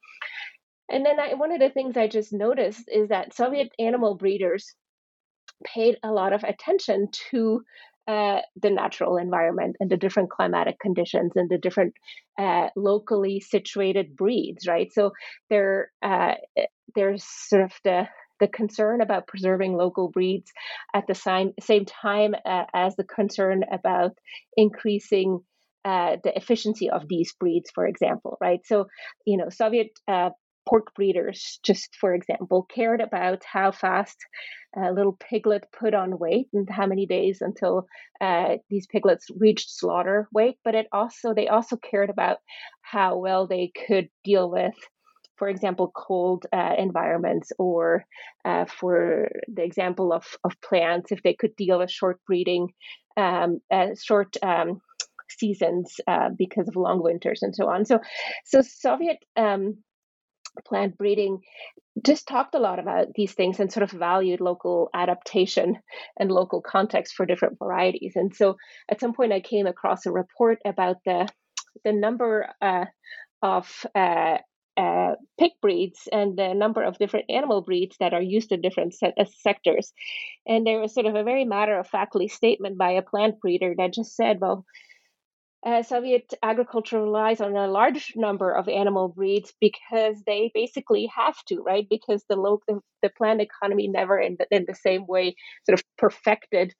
And then I, one of the things i just noticed is that soviet animal breeders paid a lot of attention to uh, the natural environment and the different climatic conditions and the different uh, locally situated breeds, right? So there, uh, there's sort of the the concern about preserving local breeds at the same same time uh, as the concern about increasing uh, the efficiency of these breeds, for example, right? So, you know, Soviet uh, pork breeders, just for example, cared about how fast a little piglet put on weight and how many days until uh, these piglets reached slaughter weight. But it also they also cared about how well they could deal with for example, cold uh, environments, or uh, for the example of, of plants, if they could deal with short breeding, um, uh, short um, seasons uh, because of long winters and so on. So, so Soviet um, plant breeding just talked a lot about these things and sort of valued local adaptation and local context for different varieties. And so at some point I came across a report about the the number uh, of uh, uh, pig breeds and the number of different animal breeds that are used in different se- uh, sectors. And there was sort of a very matter of factly statement by a plant breeder that just said, well, uh, Soviet agriculture relies on a large number of animal breeds because they basically have to, right? Because the local, the the plant economy never, in the, in the same way, sort of perfected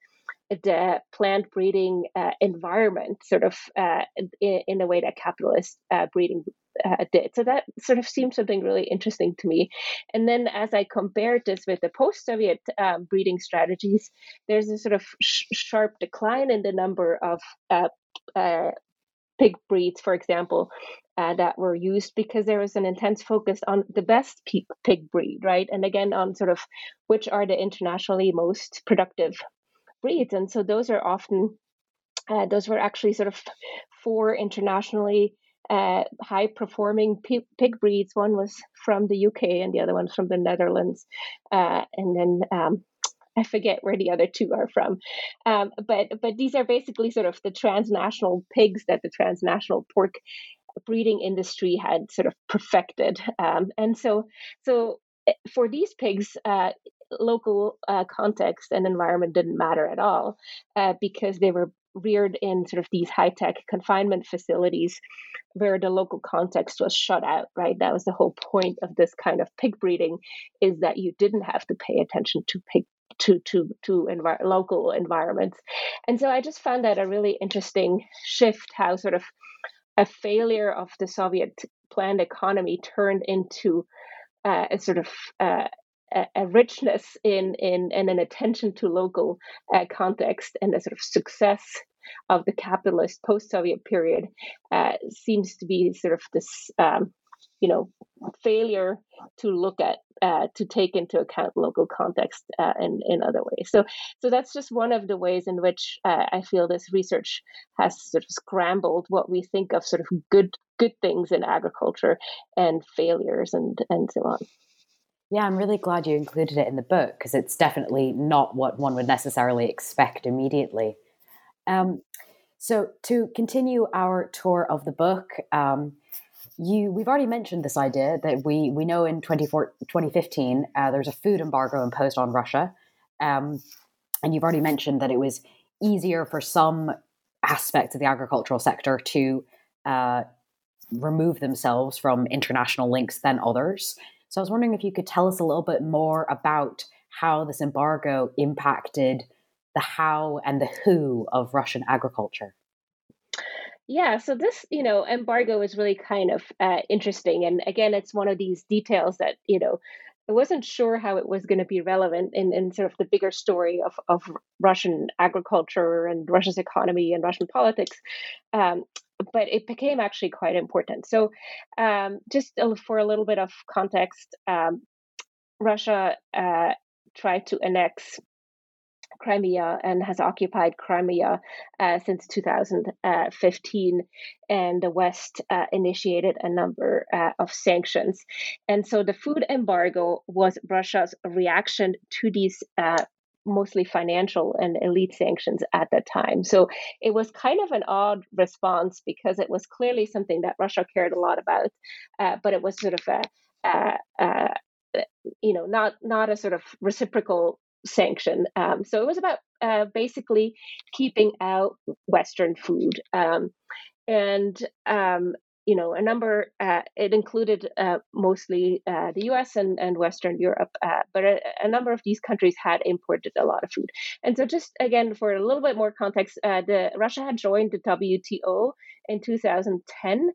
the plant breeding uh, environment, sort of uh, in, in, a way that capitalist uh, breeding uh, did. So that sort of seemed something really interesting to me. And then as I compared this with the post-Soviet um, breeding strategies, there's a sort of sh- sharp decline in the number of uh, pig breeds, for example, uh, that were used because there was an intense focus on the best pig, breed, right? And again, on sort of which are the internationally most productive breeds. And so those are often, uh, those were actually sort of four internationally uh, high performing pig, pig, breeds. One was from the UK and the other one's from the Netherlands. Uh, and then um, I forget where the other two are from, um, but but these are basically sort of the transnational pigs that the transnational pork breeding industry had sort of perfected, um, and so so eh, for these pigs. Uh, local uh, context and environment didn't matter at all uh, because they were reared in sort of these high tech confinement facilities where the local context was shut out, right? That was the whole point of this kind of pig breeding is that you didn't have to pay attention to pig to to to envir- local environments. And so I just found that a really interesting shift how sort of a failure of the Soviet planned economy turned into uh, a sort of uh, a, richness in, in and an attention to local uh, context and a sort of success of the capitalist post-Soviet period uh, seems to be sort of this, um, you know, failure to look at uh, to take into account local context uh, in in other ways. So, so that's just one of the ways in which uh, I feel this research has sort of scrambled what we think of sort of good good things in agriculture and failures and and so on. Yeah, I'm really glad you included it in the book because it's definitely not what one would necessarily expect immediately. Um, so, to continue our tour of the book, um, you we've already mentioned this idea that we we know in 2015 uh, there's a food embargo imposed on Russia, um, and you've already mentioned that it was easier for some aspects of the agricultural sector to uh, remove themselves from international links than others. So I was wondering if you could tell us a little bit more about how this embargo impacted the how and the who of Russian agriculture. Yeah, so this, you know, embargo is really kind of uh, interesting. And again, it's one of these details that, you know, I wasn't sure how it was going to be relevant in, in sort of the bigger story of, of Russian agriculture and Russia's economy and Russian politics. Um, but it became actually quite important. So, um, just for a little bit of context, um, Russia uh, tried to annex Crimea and has occupied Crimea uh, since 2015, and the West uh, initiated a number uh, of sanctions. And so the food embargo was Russia's reaction to these uh, mostly financial and elite sanctions at that time. So it was kind of an odd response because it was clearly something that Russia cared a lot about, uh, but it was sort of a, uh, uh, you know, not not a sort of reciprocal sanction. Um, so it was about uh, basically keeping out Western food. Um, and um, you know, a number, uh, it included uh, mostly uh, the US and, and Western Europe, uh, but a, a, number of these countries had imported a lot of food. And so, just again, for a little bit more context, uh, the Russia had joined the WTO in 2010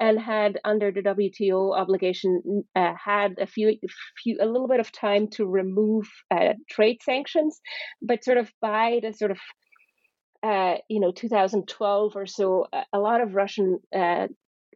and had under the WTO obligation uh, had a few, few a little bit of time to remove uh, trade sanctions, but sort of by the sort of uh, you know 2012 or so, a lot of Russian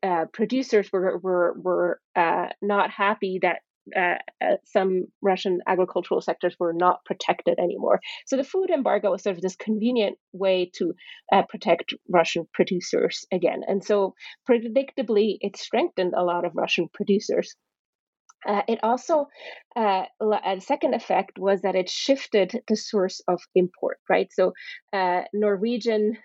uh, producers were were were uh, not happy that uh, uh, some Russian agricultural sectors were not protected anymore. So the food embargo was sort of this convenient way to uh, protect Russian producers again. And so predictably, it strengthened a lot of Russian producers. Uh, it also, uh, a second effect was that it shifted the source of import, right? So Norwegian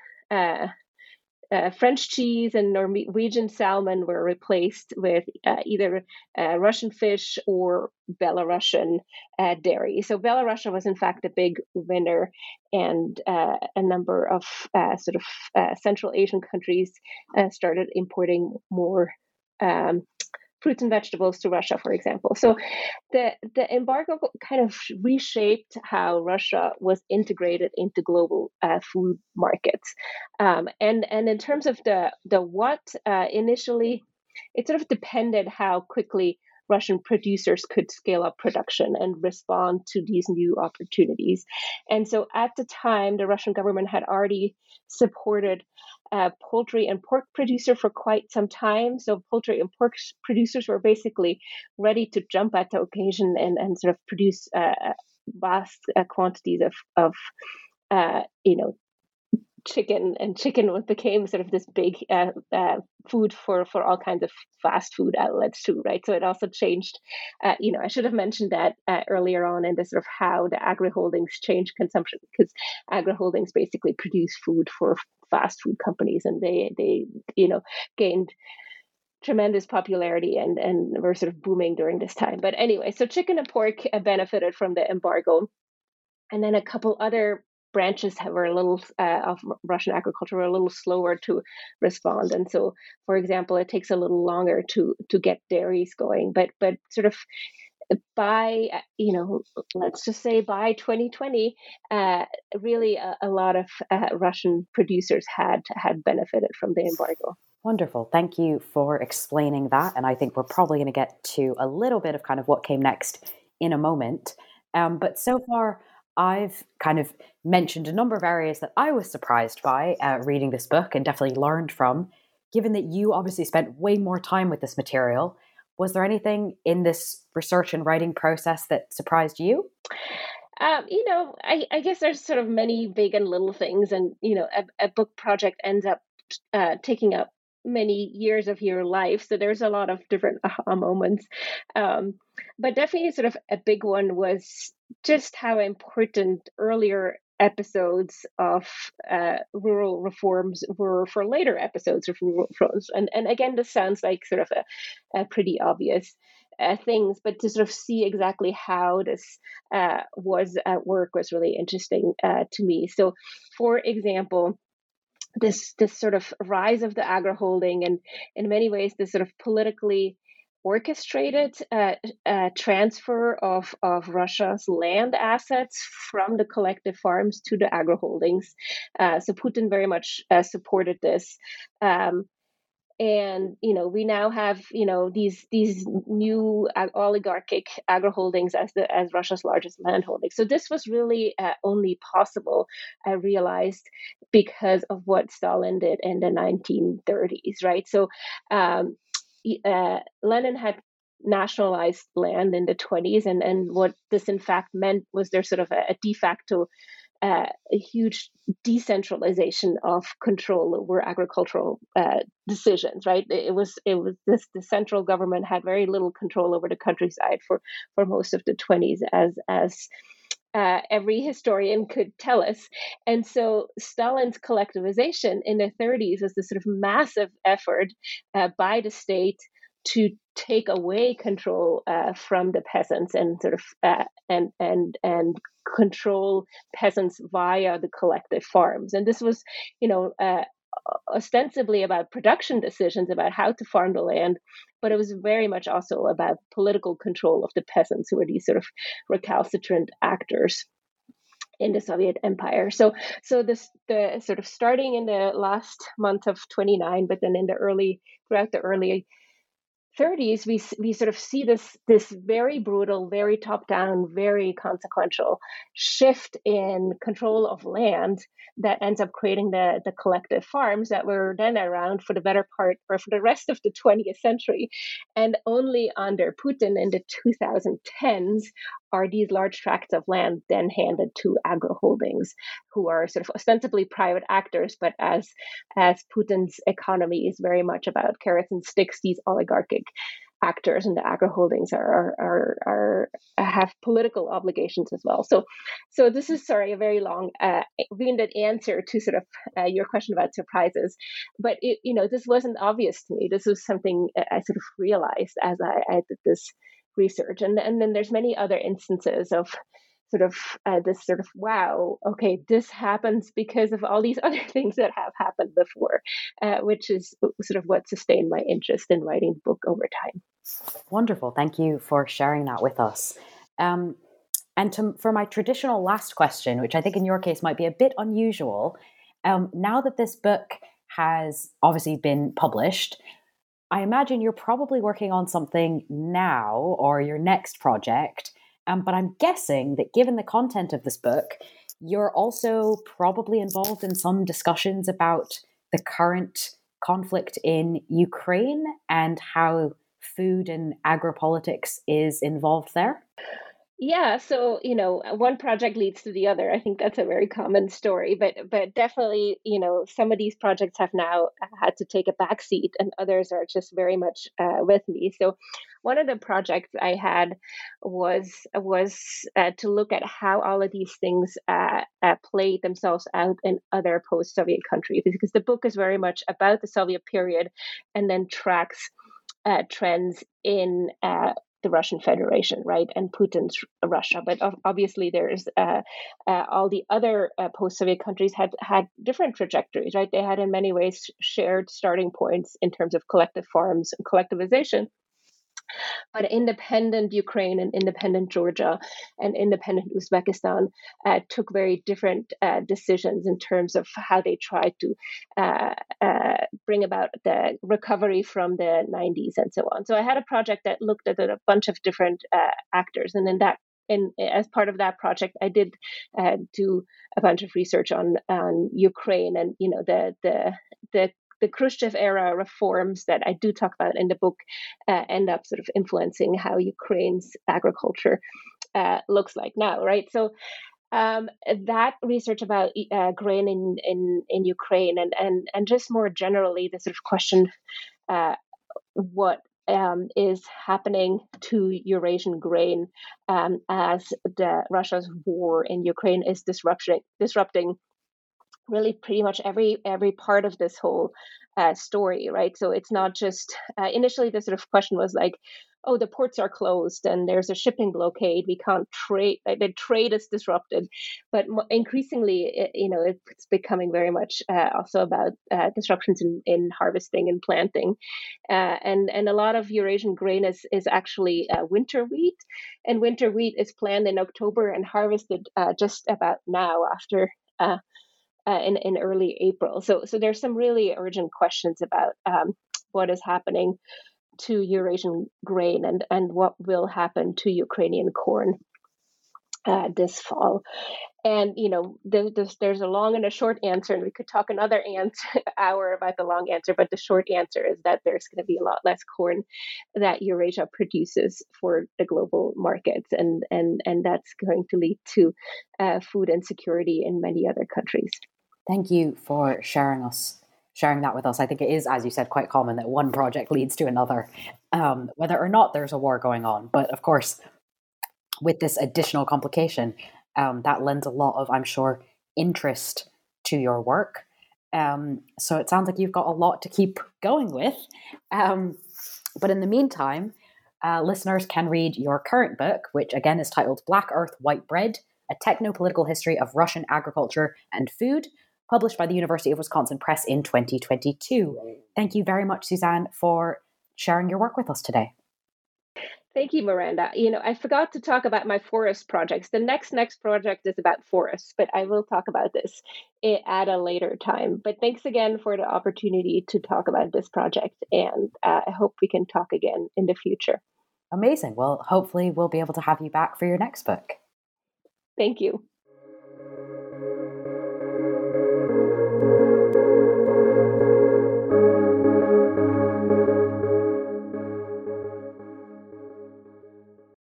uh, French cheese and Norwegian salmon were replaced with uh, either uh, Russian fish or Belarusian uh, dairy. So Belarus was in fact a big winner, and uh, a number of uh, sort of Central Asian countries started importing more. Um, fruits and vegetables to Russia, for example. So the the embargo kind of reshaped how Russia was integrated into global uh, food markets. Um, and and in terms of the the what uh, initially, it sort of depended how quickly Russian producers could scale up production and respond to these new opportunities. And so at the time, the Russian government had already supported poultry and pork producer for quite some time. So poultry and pork producers were basically ready to jump at the occasion and, and sort of produce uh, vast uh, quantities of, of uh, you know, chicken and chicken became sort of this big uh, uh, food for for all kinds of fast food outlets too right? So it also changed uh, you know i should have mentioned that uh, earlier on in the sort of how the agri holdings changed consumption because agri holdings basically produce food for fast food companies and they they you know gained tremendous popularity and and were sort of booming during this time. But anyway so chicken and pork uh, benefited from the embargo. And then a couple other branches were a little uh, of Russian agriculture were a little slower to respond, and so, for example, it takes a little longer to to get dairies going. But but sort of by you know let's just say by 2020 uh, really a, a, lot of uh, russian producers had had benefited from the embargo. Wonderful. Thank you for explaining that. And i think we're probably going to get to a little bit of kind of what came next in a moment. Um, but so far I've kind of mentioned a number of areas that I was surprised by uh, reading this book and definitely learned from. Given that you obviously spent way more time with this material, was there anything in this research and writing process that surprised you? Um, you know, I, I, guess there's sort of many big and little things, and you know, a, a book project ends up uh, taking up many years of your life. So there's a lot of different (laughs) aha moments. Um, but definitely, sort of a big one was just how important earlier episodes of uh, rural reforms were for later episodes of rural reforms. And, and again, this sounds like sort of a, a pretty obvious uh, things, but to sort of see exactly how this uh, was at work was really interesting uh, to me. So, for example, this this sort of rise of the agro holding and in many ways this sort of politically orchestrated uh, uh, transfer of, of Russia's land assets from the collective farms to the agro holdings. Uh, so Putin very much uh, supported this. Um, and you know we now have you know these these new oligarchic agro holdings as the as Russia's largest land holding. So this was really uh, only possible, I realized, because of what Stalin did in the 1930s, right? So um, uh, Lenin had nationalized land in the 20s, and, and what this in fact meant was there sort of a, a de facto uh, a huge decentralization of control over agricultural uh, decisions. Right, it was it was this the central government had very little control over the countryside for for most of the 20s, as as uh, every historian could tell us. And so Stalin's collectivization in the 30s was this sort of massive effort uh, by the state to take away control uh, from the peasants and sort of uh, and and and control peasants via the collective farms. And this was, you know, uh, ostensibly about production decisions about how to farm the land, but it was very much also about political control of the peasants who were these sort of recalcitrant actors in the Soviet Empire. So, so this the sort of starting in the last month of 29, but then in the early throughout the early 30s, we we sort of see this this very brutal, very top down, very consequential shift in control of land that ends up creating the the collective farms that were then around for the better part or for the rest of the 20th century, and only under Putin in the 2010s are these large tracts of land then handed to agro holdings who are sort of ostensibly private actors but as as putin's economy is very much about carrots and sticks these oligarchic actors and the agro holdings are, are are have political obligations as well. So, so this is sorry a very long uh, winded answer to sort of uh, your question about surprises, but it, you know this wasn't obvious to me. This was something I sort of realized as I, I did this research. And and then there's many other instances of sort of uh, this sort of wow okay this happens because of all these (laughs) other things that have happened before uh, which is sort of what sustained my interest in writing the book over time. Wonderful. Thank you for sharing that with us. Um, and to, for my traditional last question which i think in your case might be a bit unusual um, now that this book has obviously been published I imagine you're probably working on something now or your next project. Um, but I'm guessing that given the content of this book, you're also probably involved in some discussions about the current conflict in Ukraine and how food and agri-politics is involved there. Yeah, so you know, one project leads to the other. I think that's a very common story, but but definitely, you know, some of these projects have now had to take a back seat, and others are just very much uh, with me. So, one of the projects I had was was uh, to look at how all of these things uh, uh played themselves out in other post-Soviet countries, because the book is very much about the Soviet period, and then tracks uh, trends in uh, the Russian Federation, right, and Putin's Russia. But obviously, there's uh, uh, all the other uh, post-Soviet countries had had different trajectories, right? They had in many ways shared starting points in terms of collective farms and collectivization. But independent Ukraine and independent Georgia and independent Uzbekistan uh, took very different uh, decisions in terms of how they tried to uh, uh bring about the recovery from the 90s and so on. So I had a project that looked at a bunch of different uh, actors, and in that in, as part of that project, I did uh, do a bunch of research on on Ukraine and you know the the the the Khrushchev era reforms that I do talk about in the book uh, end up sort of influencing how Ukraine's agriculture uh, looks like now, right? So um, that research about uh, grain in, in, in Ukraine and, and, and just more generally, the sort of question uh, what um, is happening to Eurasian grain um, as the Russia's war in Ukraine is disrupting disrupting really pretty much every every part of this whole uh, story, right? So it's not just uh, initially the sort of question was like, oh, the ports are closed and there's a shipping blockade. We can't trade. the trade is disrupted, but increasingly, it, you know, it's becoming very much uh, also about uh, disruptions in, in harvesting and planting, uh, and and a lot of Eurasian grain is is actually uh, winter wheat, and winter wheat is planted in October and harvested just about now after uh, in, in early April. So, so there's some really urgent questions about um, what is happening to Eurasian grain and, and what will happen to Ukrainian corn uh, this fall. And you know, there's, there's a long and a short answer, and we could talk another answer, (laughs) hour about the long answer. But the short answer is that there's going to be a lot less corn that Eurasia produces for the global markets, and and and that's going to lead to uh, food insecurity in many other countries. Thank you for sharing us sharing that with us. I think it is, as you said, quite common that one project leads to another, um, whether or not there's a war going on. But of course, with this additional complication, um, that lends a lot of, I'm sure, interest to your work. Um, so it sounds like you've got a lot to keep going with. Um, but in the meantime, uh, listeners can read your current book, which again is titled Black Earth, White Bread A Techno Political History of Russian Agriculture and Food published by the University of Wisconsin Press in 2022. Thank you very much, Susanne, for sharing your work with us today. Thank you, Miranda. You know, I forgot to talk about my forest projects. The next next project is about forests, but I will talk about this at a later time. But thanks again for the opportunity to talk about this project, and uh, I hope we can talk again in the future. Amazing. Well, hopefully, we'll be able to have you back for your next book. Thank you.